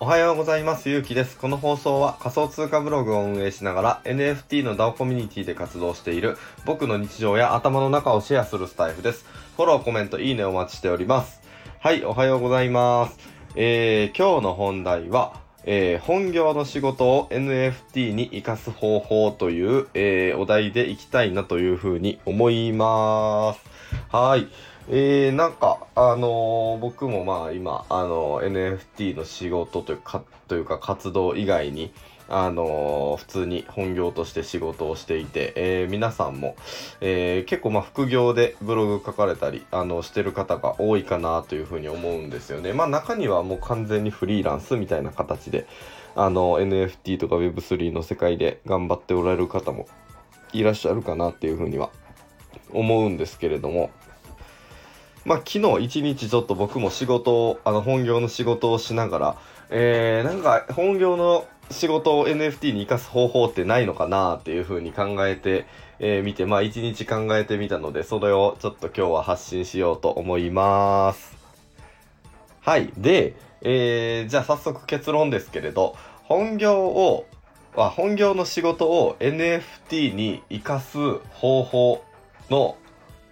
おはようございます。ゆうきです。この放送は仮想通貨ブログを運営しながら NFT の DAO コミュニティで活動している僕の日常や頭の中をシェアするスタイフです。フォロー、コメント、いいねお待ちしております。はい、おはようございます。えー、今日の本題は、えー本業の仕事を NFT に活かす方法という、えーお題でいきたいなというふうに思います。はい。えー、なんか、あのー僕もまあ今、あのー NFT の仕事というか、というか活動以外に、あのー普通に本業として仕事をしていて、えー皆さんも、えー結構まあ副業でブログ書かれたり、あの、してる方が多いかなというふうに思うんですよね。まあ中にはもう完全にフリーランスみたいな形で、あの、NFT とか Web3 の世界で頑張っておられる方もいらっしゃるかなっていうふうには思うんですけれども、まあ、昨日一日ちょっと僕も仕事を、あの、本業の仕事をしながら、えー、なんか本業の仕事を NFT に生かす方法ってないのかなっていうふうに考えて、えーて、まあ一日考えてみたので、それをちょっと今日は発信しようと思います。はい。で、えー、じゃあ早速結論ですけれど、本業を、あ本業の仕事を NFT に生かす方法の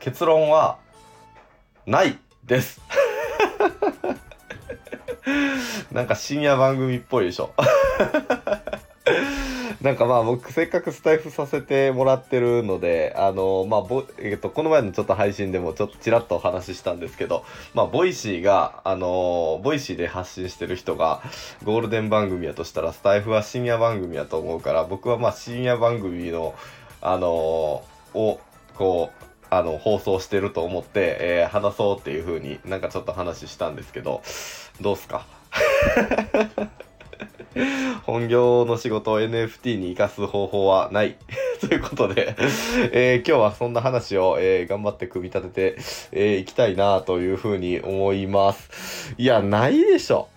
結論は、ないです。なんか深夜番組っぽいでしょ。なんかまあ僕せっかくスタエフさせてもらってるので、あのまあぼ、えっと、この前のちょっと配信でもちょっとちらっとお話ししたんですけど、まあ Voicy が、あの Voicy で発信してる人がゴールデン番組やとしたらスタエフは深夜番組やと思うから、僕はまあ深夜番組の、あのを、こう、あの、放送してると思って、えー話そうっていう風になんかちょっと話したんですけど、どうすか？本業の仕事を NFT に活かす方法はない。ということで、えー今日はそんな話を、えー頑張って組み立てて、えーいきたいなという風に思います。いや、ないでしょ。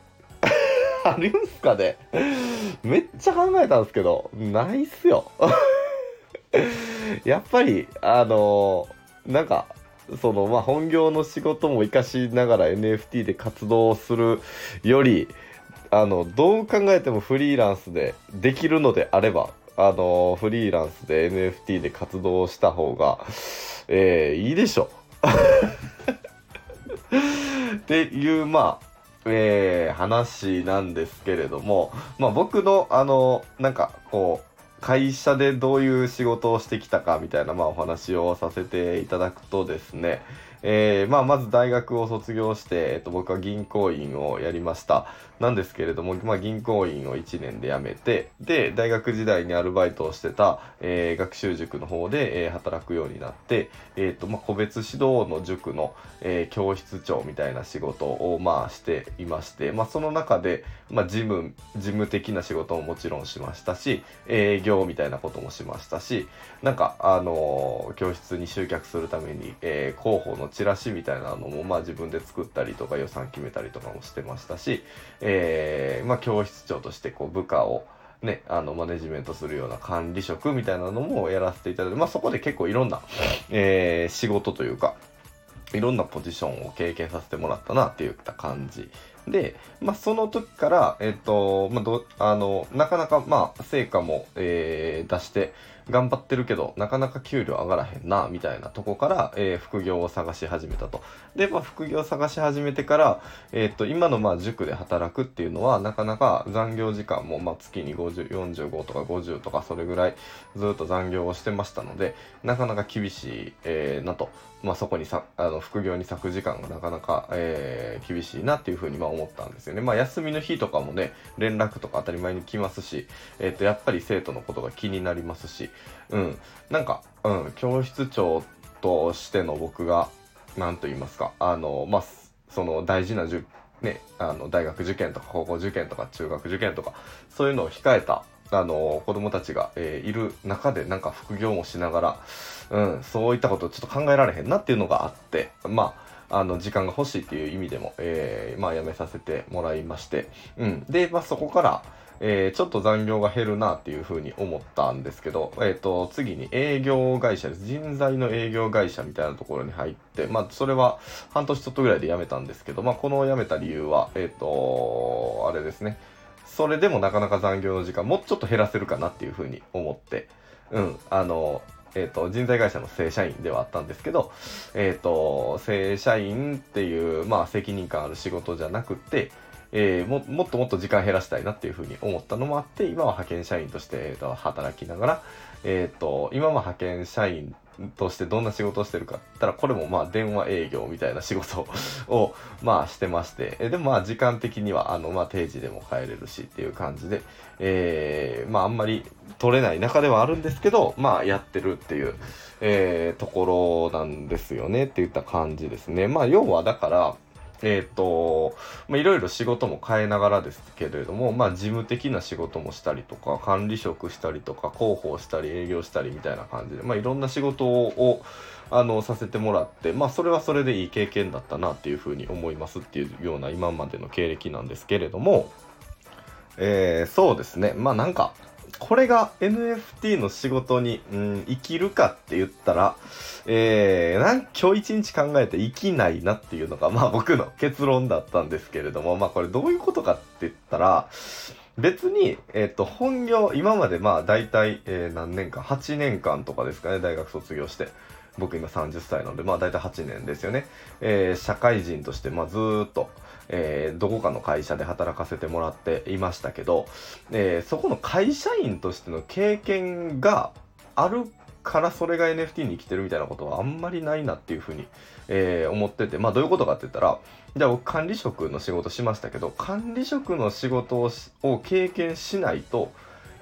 あるんすかね？めっちゃ考えたんですけど、ないっすよ。やっぱり、あのーなんか、その、まあ、本業の仕事も活かしながら NFT で活動するより、あの、どう考えてもフリーランスでできるのであれば、あのフリーランスで NFT で活動した方が、えーいいでしょ。っていう、まあ、えー話なんですけれども、まあ僕の、あの、なんかこう、会社でどういう仕事をしてきたかみたいな、まあお話をさせていただくとですね、えーまあまず大学を卒業して、えっと僕は銀行員をやりました。なんですけれども、まあ銀行員を1年で辞めて、で、大学時代にアルバイトをしてた、えー学習塾の方で、えー働くようになって、えっ、と、まあ個別指導の塾の、えー教室長みたいな仕事をまあしていまして、まあその中で、まあ事務、事務的な仕事ももちろんしましたし、営業みたいなこともしましたし、なんか、あのー教室に集客するために、えー広報のチラシみたいなのもまあ自分で作ったりとか予算決めたりとかもしてましたし、えーまあ教室長としてこう部下を、ね、あの、マネジメントするような管理職みたいなのもやらせていただいて、まあそこで結構いろんな、えー仕事というか、いろんなポジションを経験させてもらったなっていった感じ。で、まあ、その時から、えっと、まあ、ど、あの、なかなか、まあ、成果も、えー出して、頑張ってるけど、なかなか給料上がらへんな、みたいなとこから、えー副業を探し始めたと。で、まあ、副業を探し始めてから、えっと、今の、まあ、塾で働くっていうのは、なかなか残業時間も、まあ、月に50、45とか50とか、それぐらい、ずっと残業をしてましたので、なかなか厳しい、えーなと。まあ、そこにさ、あの、副業に割く時間がなかなか、えー厳しいなっていうふうに、まあ、思ったんですよね。まあ、休みの日とかもね、連絡とか当たり前に来ますし、えっ、と、やっぱり生徒のことが気になりますし、うん。なんか、うん、教室長としての僕が、なんと言いますか、あの、まあ、その大事なじゅ、ね、あの、大学受験とか高校受験とか中学受験とか、そういうのを控えた、あの、子供たちが、えーいる中で、なんか副業もしながら、うん、そういったことをちょっと考えられへんなっていうのがあって、まあ、あの、時間が欲しいっていう意味でも、えーまあ、辞めさせてもらいまして、うん。で、まあ、そこから、えー、ちょっと残業が減るなっていうふうに思ったんですけど、えっ、ー、と、次に営業会社です。人材の営業会社みたいなところに入って、まあ、それは半年ちょっとぐらいで辞めたんですけど、まあ、この辞めた理由は、えっ、ー、と、あれですね。それでもなかなか残業の時間もうちょっと減らせるかなっていうふうに思って、うん、あの、え、ー、と、人材会社の正社員ではあったんですけど、えっ、ー、と、正社員っていう、まあ、責任感ある仕事じゃなくて、えー、ももっともっと時間減らしたいなっていうふうに思ったのもあって今は派遣社員として、えー、と働きながら、えーと、今は派遣社員としてどんな仕事をしてるかって言ったらこれもまあ電話営業みたいな仕事を まあしてましてえでもまあ時間的にはあのまあ定時でも帰れるしっていう感じで、えー、まああんまり取れない中ではあるんですけどまあやってるっていう、えー、ところなんですよねっていった感じですね。まあ要はだからえっ、ー、と、まあ、いろいろ仕事も変えながらですけれども、まあ、事務的な仕事もしたりとか、管理職したりとか、広報したり、営業したりみたいな感じで、まあ、いろんな仕事を、あの、させてもらって、まあ、それはそれでいい経験だったなっていうふうに思いますっていうような今までの経歴なんですけれども、えー、そうですね。まあ、なんか、これが NFT の仕事に、うん、生きるかって言ったら、えー、なん今日一日考えて生きないなっていうのが、まあ僕の結論だったんですけれども、まあこれどういうことかって言ったら、別に、えっ、ー、と、本業、今までまあ大体、えー、何年間、8年間とかですかね、大学卒業して。僕今30歳なので、まあ大体8年ですよね。えー、社会人として、まあずっと、えー、どこかの会社で働かせてもらっていましたけど、えー、そこの会社員としての経験があるからそれが NFT に生きてるみたいなことはあんまりないなっていうふうに、えー、思ってて、まあどういうことかって言ったら、じゃあ僕管理職の仕事しましたけど、管理職の仕事を経験しないと、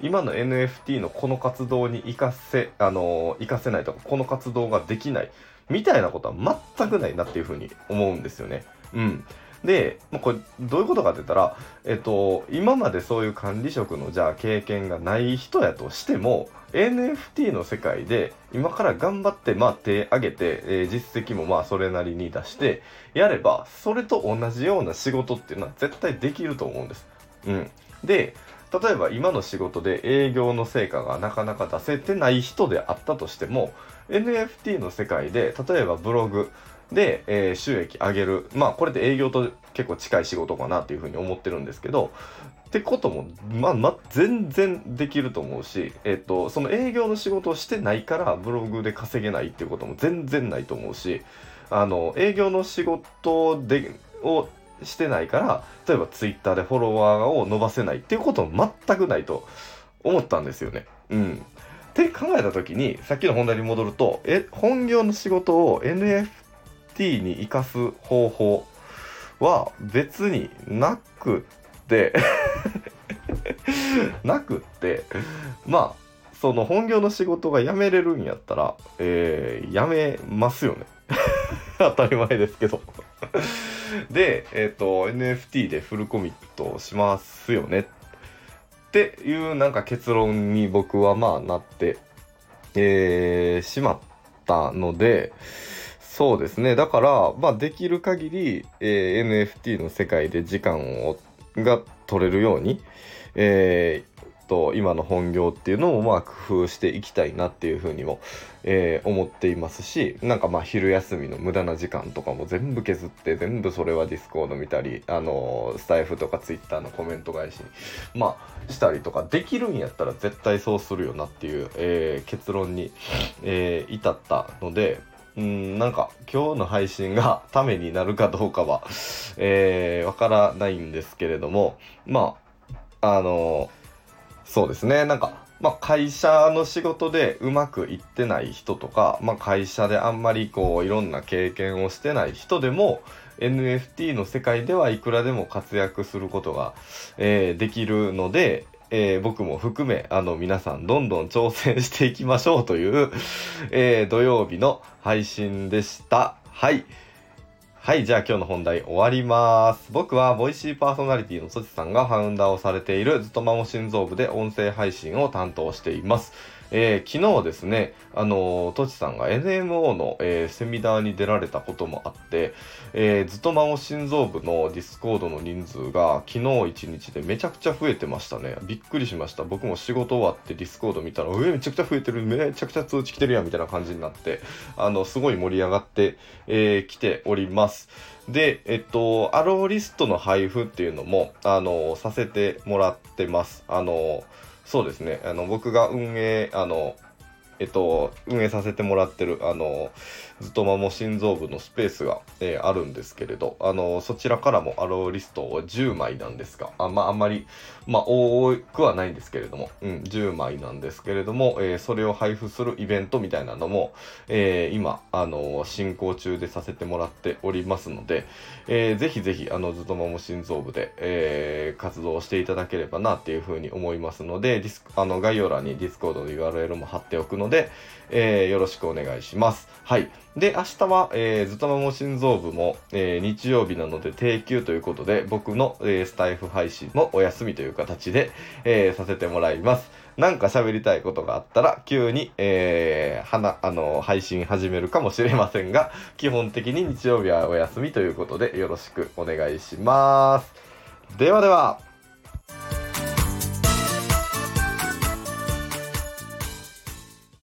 今の NFT のこの活動に活かせ、あのー、活かせないとか、この活動ができない、みたいなことは全くないなっていうふうに思うんですよね。うん。で、まあ、これどういうことかって言ったら、えっと、今までそういう管理職のじゃあ経験がない人やとしても、NFT の世界で今から頑張ってまあ手上げて、えー、実績もまあそれなりに出してやればそれと同じような仕事っていうのは絶対できると思うんです。うん、で例えば今の仕事で営業の成果がなかなか出せてない人であったとしても NFT の世界で例えばブログで、えー、収益上げる。まあ、これで営業と結構近い仕事かなっていうふうに思ってるんですけど、ってことも、まあ、まあ、全然できると思うし、えっ、と、その営業の仕事をしてないからブログで稼げないっていうことも全然ないと思うし、あの、営業の仕事で、をしてないから、例えばツイッターでフォロワーを伸ばせないっていうことも全くないと思ったんですよね。うん。って考えた時に、さっきの本題に戻ると、え、本業の仕事を NF NFT に生かす方法は別になくって なくってまあその本業の仕事が辞めれるんやったら、えー、辞めますよね。当たり前ですけど。で、えっ、ー、と NFT でフルコミットしますよね。っていうなんか結論に僕はまあなって、えー、しまったので、そうですね。だから、まあ、できる限り、えー、NFT の世界で時間をが取れるように、えー、と今の本業っていうのをまあ工夫していきたいなっていうふうにも、えー、思っていますしなんかまあ昼休みの無駄な時間とかも全部削って全部それは Discord 見たりあのスタエフとか Twitter のコメント返しにまあしたりとかできるんやったら絶対そうするよなっていう、えー、結論に、えー、至ったのでうん、なんか今日の配信がためになるかどうかは、えー、わからないんですけれども、まあ、あのそうですね、なんか、まあ、会社の仕事でうまくいってない人とか、まあ、会社であんまりこういろんな経験をしてない人でも NFT の世界ではいくらでも活躍することが、えー、できるので、えー、僕も含め、あの、皆さんどんどん挑戦していきましょうという、えー、土曜日の配信でした。はい。はい、じゃあ今日の本題終わります。僕は、ボイシーパーソナリティのソチさんがファウンダーをされているずっとまも心臓部で音声配信を担当しています。えー、昨日ですね、あのー、とちさんが NMO の、えー、セミナーに出られたこともあって、えー、ずとまお心臓部の Discord の人数が昨日一日でめちゃくちゃ増えてましたね。びっくりしました。僕も仕事終わって Discord 見たら、上めちゃくちゃ増えてる、めちゃくちゃ通知来てるやんみたいな感じになって、あの、すごい盛り上がって、えー、来ております。で、えっと、 allowlist の配布っていうのも、あの、させてもらってます。あの、そうですね。あの、僕が運営、あの、えっと、運営させてもらってる、あの、ずっとまも心臓部のスペースが、えー、あるんですけれど、あの、そちらからも allowlist を10枚なんですが、あまあ、あんまり、まあ、多くはないんですけれども、うん、10枚なんですけれども、えー、それを配布するイベントみたいなのも、えー、今、あの、進行中でさせてもらっておりますので、えー、ぜひぜひ、あの、ずっとまも心臓部で、えー、活動していただければなっていうふうに思いますので、ディスあの、概要欄に Discord の URL も貼っておくので、でえー、よろしくお願いします。はい。で、明日は、えー、ずたまも心臓部も、えー、日曜日なので定休ということで、僕の、えー、スタイフ配信もお休みという形で、えー、させてもらいます。なんか喋りたいことがあったら、急に、えー、はな、あの、配信始めるかもしれませんが、基本的に日曜日はお休みということで、よろしくお願いします。ではでは。